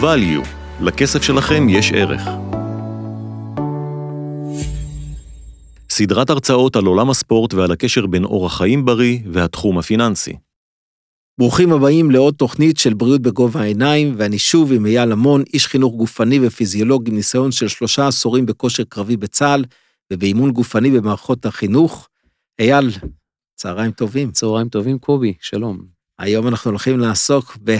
value, לכסף שלכם יש ערך. סדרת הרצאות על עולם הספורט ועל הקשר בין אורח חיים בריא והתחום הפיננסי. ברוכים הבאים לעוד תוכנית של בריאות בגובה העיניים, ואני שוב עם אייל המון, איש חינוך גופני ופיזיולוג עם ניסיון של שלושה עשורים בכושר קרבי בצה"ל ובאימון גופני במערכות החינוך. אייל, צהריים טובים. צהריים טובים, קובי, שלום. היום אנחנו הולכים לעסוק בה,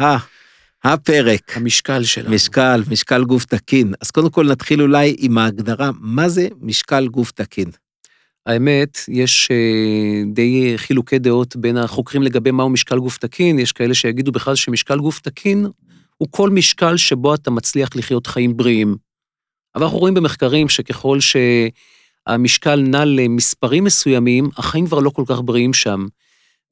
ה, הפרק. המשקל שלנו. משקל, משקל גוף תקין. אז קודם כל נתחיל אולי עם ההגדרה, מה זה משקל גוף תקין? האמת, יש אה, די חילוקי דעות בין החוקרים לגבי מהו משקל גוף תקין, יש כאלה שיגידו בכלל שמשקל גוף תקין הוא כל משקל שבו אתה מצליח לחיות חיים בריאים. אבל אנחנו רואים במחקרים שככל שהמשקל נע למספרים מסוימים, החיים כבר לא כל כך בריאים שם.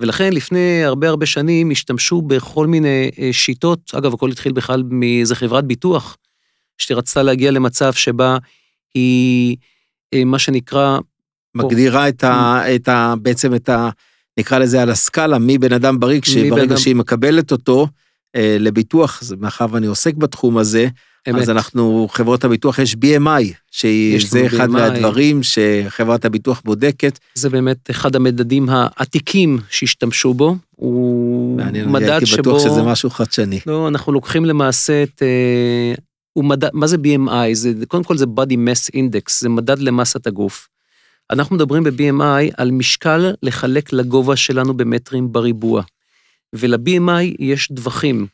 ולכן לפני הרבה הרבה שנים השתמשו בכל מיני אה, שיטות, אגב, הכל התחיל בכלל מאיזה חברת ביטוח, שרצתה להגיע למצב שבה היא, אה, מה שנקרא... מגדירה את ה, את ה... בעצם את ה... נקרא לזה על הסקאלה, מי בן אדם בריא, כשברגע אדם... שהיא מקבלת אותו אה, לביטוח, מאחר ואני עוסק בתחום הזה, אמת. אז אנחנו, חברות הביטוח, יש BMI, שזה אחד BMI. מהדברים שחברת הביטוח בודקת. זה באמת אחד המדדים העתיקים שהשתמשו בו. הוא מעניין, מדד שבו... מעניין, הייתי בטוח שזה משהו חדשני. לא, אנחנו לוקחים למעשה את... אה, הוא מדד, מה זה BMI? זה, קודם כל זה body mass index, זה מדד למסת הגוף. אנחנו מדברים ב-BMI על משקל לחלק לגובה שלנו במטרים בריבוע. ול-BMI יש דבכים.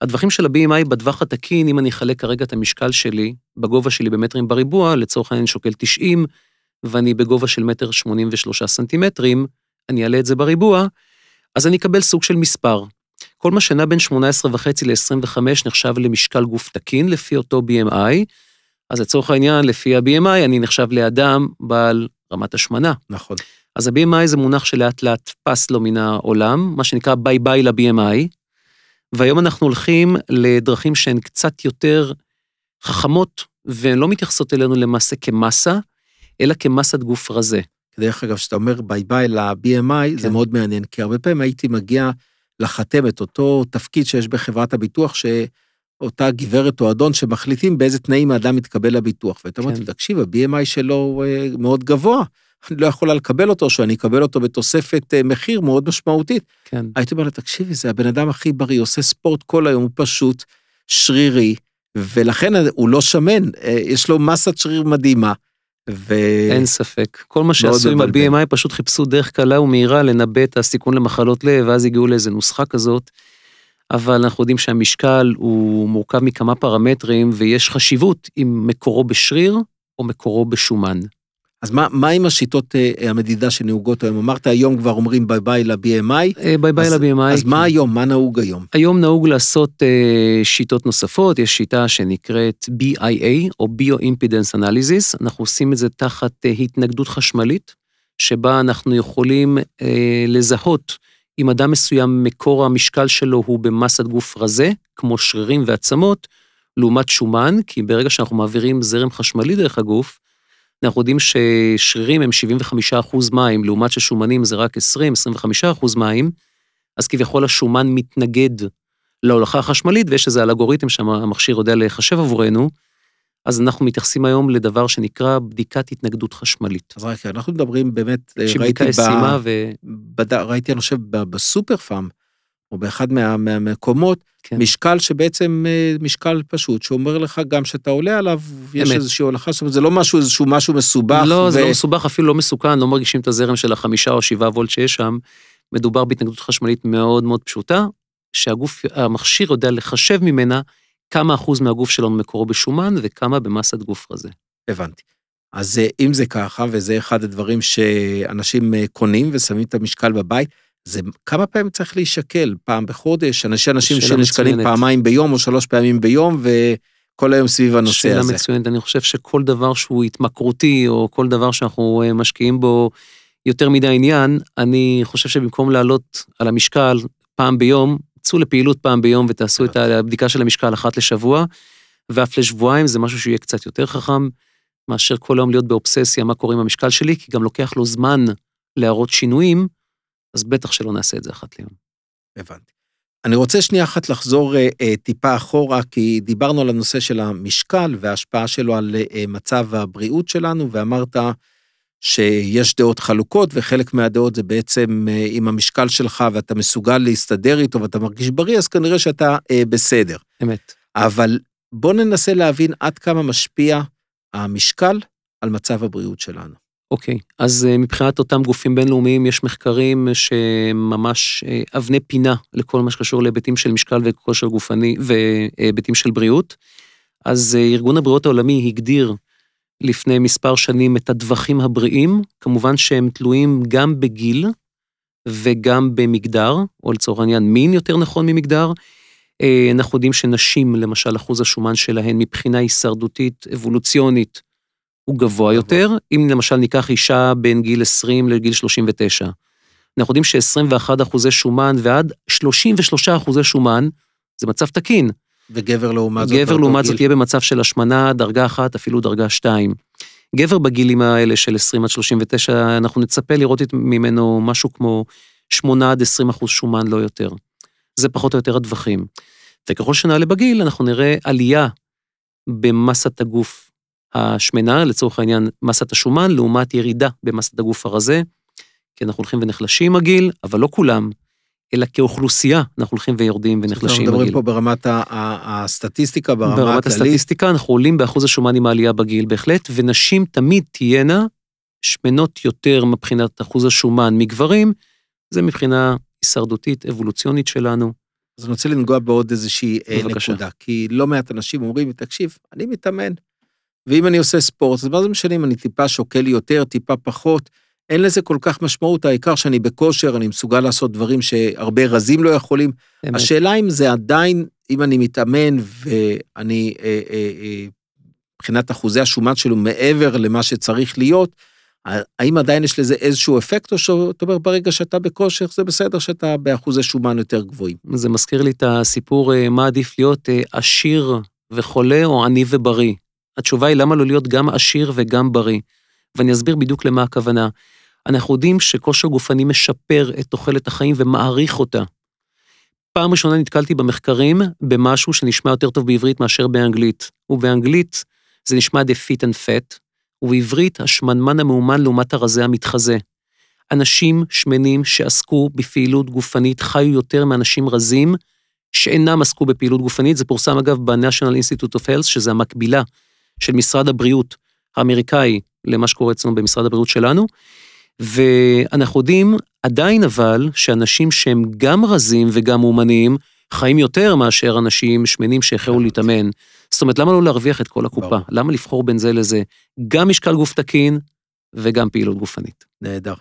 הטווחים של ה-BMI בטווח התקין, אם אני אחלק כרגע את המשקל שלי, בגובה שלי במטרים בריבוע, לצורך העניין שוקל 90, ואני בגובה של מטר 83 סנטימטרים, אני אעלה את זה בריבוע, אז אני אקבל סוג של מספר. כל מה שנע בין 18.5 ל-25 נחשב למשקל גוף תקין לפי אותו BMI, אז לצורך העניין, לפי ה-BMI, אני נחשב לאדם בעל רמת השמנה. נכון. אז ה-BMI זה מונח שלאט לאט פס לו מן העולם, מה שנקרא ביי ביי ל-BMI, והיום אנחנו הולכים לדרכים שהן קצת יותר חכמות, והן לא מתייחסות אלינו למעשה כמסה, אלא כמסת גוף רזה. דרך אגב, כשאתה אומר ביי ביי ל-BMI, כן. זה מאוד מעניין, כי הרבה פעמים הייתי מגיע לחתמת, אותו תפקיד שיש בחברת הביטוח, שאותה גברת או אדון שמחליטים באיזה תנאים האדם מתקבל לביטוח. ואתה אומר, כן. תקשיב, ה-BMI שלו אה, מאוד גבוה. אני לא יכולה לקבל אותו, שאני אקבל אותו בתוספת אה, מחיר מאוד משמעותית. כן. הייתי אומר לה, תקשיבי, זה הבן אדם הכי בריא, עושה ספורט כל היום, הוא פשוט שרירי, ולכן הוא לא שמן, אה, יש לו מסת שריר מדהימה. ו... אין ספק. כל מה שעשו עם ה-BMI, פשוט חיפשו דרך קלה ומהירה לנבא את הסיכון למחלות לב, ואז הגיעו לאיזה נוסחה כזאת. אבל אנחנו יודעים שהמשקל הוא מורכב מכמה פרמטרים, ויש חשיבות אם מקורו בשריר או מקורו בשומן. אז מה, מה עם השיטות אה, המדידה שנהוגות היום? אמרת היום כבר אומרים ביי ביי ל-BMI. אה, ביי ביי ל-BMI. אז כן. מה היום? מה נהוג היום? היום נהוג לעשות אה, שיטות נוספות, יש שיטה שנקראת BIA, או Bio-Impedance Analysis, אנחנו עושים את זה תחת אה, התנגדות חשמלית, שבה אנחנו יכולים אה, לזהות אם אדם מסוים מקור המשקל שלו הוא במסת גוף רזה, כמו שרירים ועצמות, לעומת שומן, כי ברגע שאנחנו מעבירים זרם חשמלי דרך הגוף, אנחנו יודעים ששרירים הם 75% מים, לעומת ששומנים זה רק 20-25% מים, אז כביכול השומן מתנגד להולכה החשמלית, ויש איזה אלגוריתם שהמכשיר יודע לחשב עבורנו, אז אנחנו מתייחסים היום לדבר שנקרא בדיקת התנגדות חשמלית. אז רק אנחנו מדברים באמת, ראיתי, ב... ו... בד... ראיתי, אני חושב, בסופר פארם, או באחד מה, מהמקומות, כן. משקל שבעצם אה, משקל פשוט, שאומר לך גם שאתה עולה עליו, אמת. יש איזושהי הולכה, זאת אומרת, זה לא משהו, איזשהו משהו מסובך. לא, ו... זה לא מסובך, אפילו לא מסוכן, לא מרגישים את הזרם של החמישה או שבעה וולט שיש שם. מדובר בהתנגדות חשמלית מאוד מאוד פשוטה, שהגוף, המכשיר יודע לחשב ממנה כמה אחוז מהגוף שלנו מקורו בשומן וכמה במסת גוף רזה. הבנתי. אז אה, אם זה ככה, וזה אחד הדברים שאנשים אה, קונים ושמים את המשקל בבית, זה כמה פעמים צריך להישקל, פעם בחודש, אנשים, אנשים שנשקלים פעמיים ביום או שלוש פעמים ביום, וכל היום סביב הנושא שאלה הזה. שאלה מצוינת, אני חושב שכל דבר שהוא התמכרותי, או כל דבר שאנחנו אה, משקיעים בו יותר מדי עניין, אני חושב שבמקום לעלות על המשקל פעם ביום, צאו לפעילות פעם ביום ותעשו את הבדיקה של המשקל אחת לשבוע, ואף לשבועיים זה משהו שיהיה קצת יותר חכם, מאשר כל היום להיות באובססיה מה קורה עם המשקל שלי, כי גם לוקח לו זמן להראות שינויים, אז בטח שלא נעשה את זה אחת ליום. הבנתי. אני רוצה שנייה אחת לחזור אה, אה, טיפה אחורה, כי דיברנו על הנושא של המשקל וההשפעה שלו על אה, מצב הבריאות שלנו, ואמרת שיש דעות חלוקות, וחלק מהדעות זה בעצם אה, עם המשקל שלך ואתה מסוגל להסתדר איתו ואתה מרגיש בריא, אז כנראה שאתה אה, בסדר. אמת. אבל בוא ננסה להבין עד כמה משפיע המשקל על מצב הבריאות שלנו. אוקיי, אז אה, מבחינת אותם גופים בינלאומיים יש מחקרים שממש אה, אבני פינה לכל מה שקשור להיבטים של משקל וכושר גופני והיבטים של בריאות. אז אה, ארגון הבריאות העולמי הגדיר לפני מספר שנים את הטווחים הבריאים, כמובן שהם תלויים גם בגיל וגם במגדר, או לצורך העניין מין יותר נכון ממגדר. אנחנו יודעים שנשים, למשל, אחוז השומן שלהן מבחינה הישרדותית, אבולוציונית, הוא גבוה יותר, אם למשל ניקח אישה בין גיל 20 לגיל 39. אנחנו יודעים ש-21 אחוזי שומן ועד 33 אחוזי שומן, זה מצב תקין. וגבר לעומת זאת, גבר לעומת זאת יהיה במצב של השמנה, דרגה אחת, אפילו דרגה שתיים. גבר בגילים האלה של 20 עד 39, אנחנו נצפה לראות ממנו משהו כמו 8 עד 20 אחוז שומן, לא יותר. זה פחות או יותר הטווחים. וככל שנעלה בגיל, אנחנו נראה עלייה במסת הגוף השמנה, לצורך העניין מסת השומן, לעומת ירידה במסת הגוף הרזה, כי אנחנו הולכים ונחלשים הגיל, אבל לא כולם, אלא כאוכלוסייה אנחנו הולכים ויורדים ונחלשים הגיל. אנחנו מדברים פה ברמת הסטטיסטיקה, ברמה הכללית. ברמת הסטטיסטיקה אנחנו עולים באחוז השומן עם העלייה בגיל בהחלט, ונשים תמיד תהיינה שמנות יותר מבחינת אחוז השומן מגברים, זה מבחינה הישרדותית, אבולוציונית שלנו. אז אני רוצה לנגוע בעוד איזושהי אה, בבקשה. נקודה, כי לא מעט אנשים אומרים, תקשיב, אני מתאמן, ואם אני עושה ספורט, אז מה זה משנה אם אני טיפה שוקל יותר, טיפה פחות, אין לזה כל כך משמעות, העיקר שאני בכושר, אני מסוגל לעשות דברים שהרבה רזים לא יכולים. אמת. השאלה אם זה עדיין, אם אני מתאמן ואני, אה, אה, אה, מבחינת אחוזי השומן שלו מעבר למה שצריך להיות, האם עדיין יש לזה איזשהו אפקט, או שאתה אומר, ברגע שאתה בכושר, זה בסדר שאתה באחוזי שומן יותר גבוהים? זה מזכיר לי את הסיפור, אה, מה עדיף להיות אה, עשיר וחולה או עני ובריא. התשובה היא למה לא להיות גם עשיר וגם בריא. ואני אסביר בדיוק למה הכוונה. אנחנו יודעים שכושר גופני משפר את תוחלת החיים ומעריך אותה. פעם ראשונה נתקלתי במחקרים במשהו שנשמע יותר טוב בעברית מאשר באנגלית. ובאנגלית זה נשמע the fit and fat, ובעברית השמנמן המאומן לעומת הרזה המתחזה. אנשים שמנים שעסקו בפעילות גופנית חיו יותר מאנשים רזים שאינם עסקו בפעילות גופנית. זה פורסם אגב ב-National Institute of Health, שזה המקבילה של משרד הבריאות האמריקאי למה שקורה אצלנו במשרד הבריאות שלנו. ואנחנו יודעים עדיין אבל שאנשים שהם גם רזים וגם אומנים, חיים יותר מאשר אנשים שמנים שהחלו להתאמן. זאת אומרת, למה לא להרוויח את כל הקופה? ברור. למה לבחור בין זה לזה? גם משקל גוף תקין וגם פעילות גופנית. נהדר.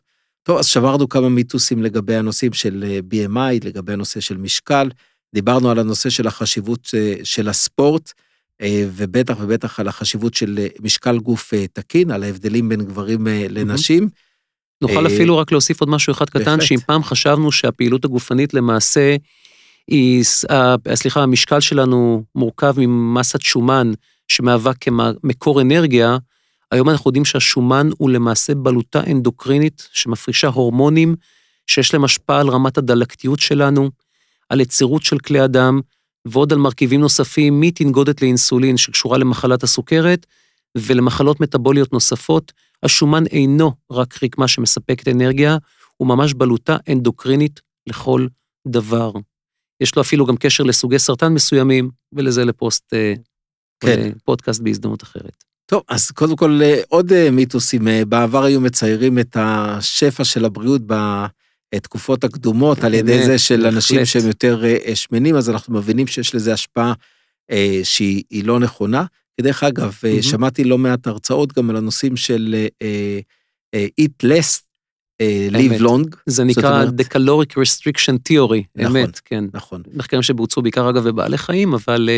טוב, אז שברנו כמה מיתוסים לגבי הנושאים של אה, BMI, לגבי הנושא של משקל. דיברנו על הנושא של החשיבות אה, של הספורט. אה, ובטח ובטח על החשיבות של אה, משקל גוף אה, תקין, על ההבדלים בין גברים לנשים. נוכל אפילו רק להוסיף עוד משהו אחד קטן, שאם פעם חשבנו שהפעילות הגופנית למעשה היא, סליחה, המשקל שלנו מורכב ממסת שומן שמהווה כמקור אנרגיה, היום אנחנו יודעים שהשומן הוא למעשה בלוטה אנדוקרינית שמפרישה הורמונים שיש להם השפעה על רמת הדלקתיות שלנו, על יצירות של כלי הדם, ועוד על מרכיבים נוספים מתנגודת לאינסולין שקשורה למחלת הסוכרת ולמחלות מטבוליות נוספות, השומן אינו רק רקמה שמספקת אנרגיה, הוא ממש בלוטה אנדוקרינית לכל דבר. יש לו אפילו גם קשר לסוגי סרטן מסוימים, ולזה לפוסט, אה, כן. פודקאסט בהזדמנות אחרת. טוב, אז קודם כל אה, עוד אה, מיתוסים. בעבר היו מציירים את השפע של הבריאות התקופות הקדומות על ידי זה של אנשים שהם יותר אה, שמנים, אז אנחנו מבינים שיש לזה השפעה אה, שהיא לא נכונה. דרך אגב, mm-hmm. שמעתי לא מעט הרצאות גם על הנושאים של eat less, live long. זה נקרא The Caloric Restriction Theory, נכון, אמת, כן. נכון. מחקרים שבוצעו בעיקר אגב בבעלי חיים, אבל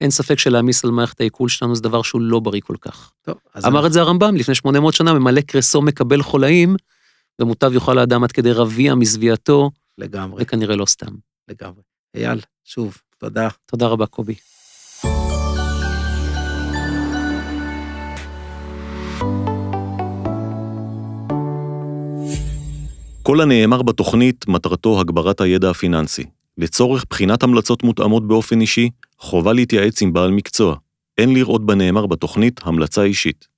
אין ספק שלהעמיס על מערכת העיכול שלנו זה דבר שהוא לא בריא כל כך. טוב, אמר אנחנו... את זה הרמב"ם לפני 800 שנה, ממלא קרסו מקבל חולאים, ומוטב יאכל האדם עד כדי רביע מזוויעתו. לגמרי. וכנראה לא סתם. לגמרי. אייל, שוב, תודה. תודה רבה, קובי. כל הנאמר בתוכנית מטרתו הגברת הידע הפיננסי. לצורך בחינת המלצות מותאמות באופן אישי, חובה להתייעץ עם בעל מקצוע. אין לראות בנאמר בתוכנית המלצה אישית.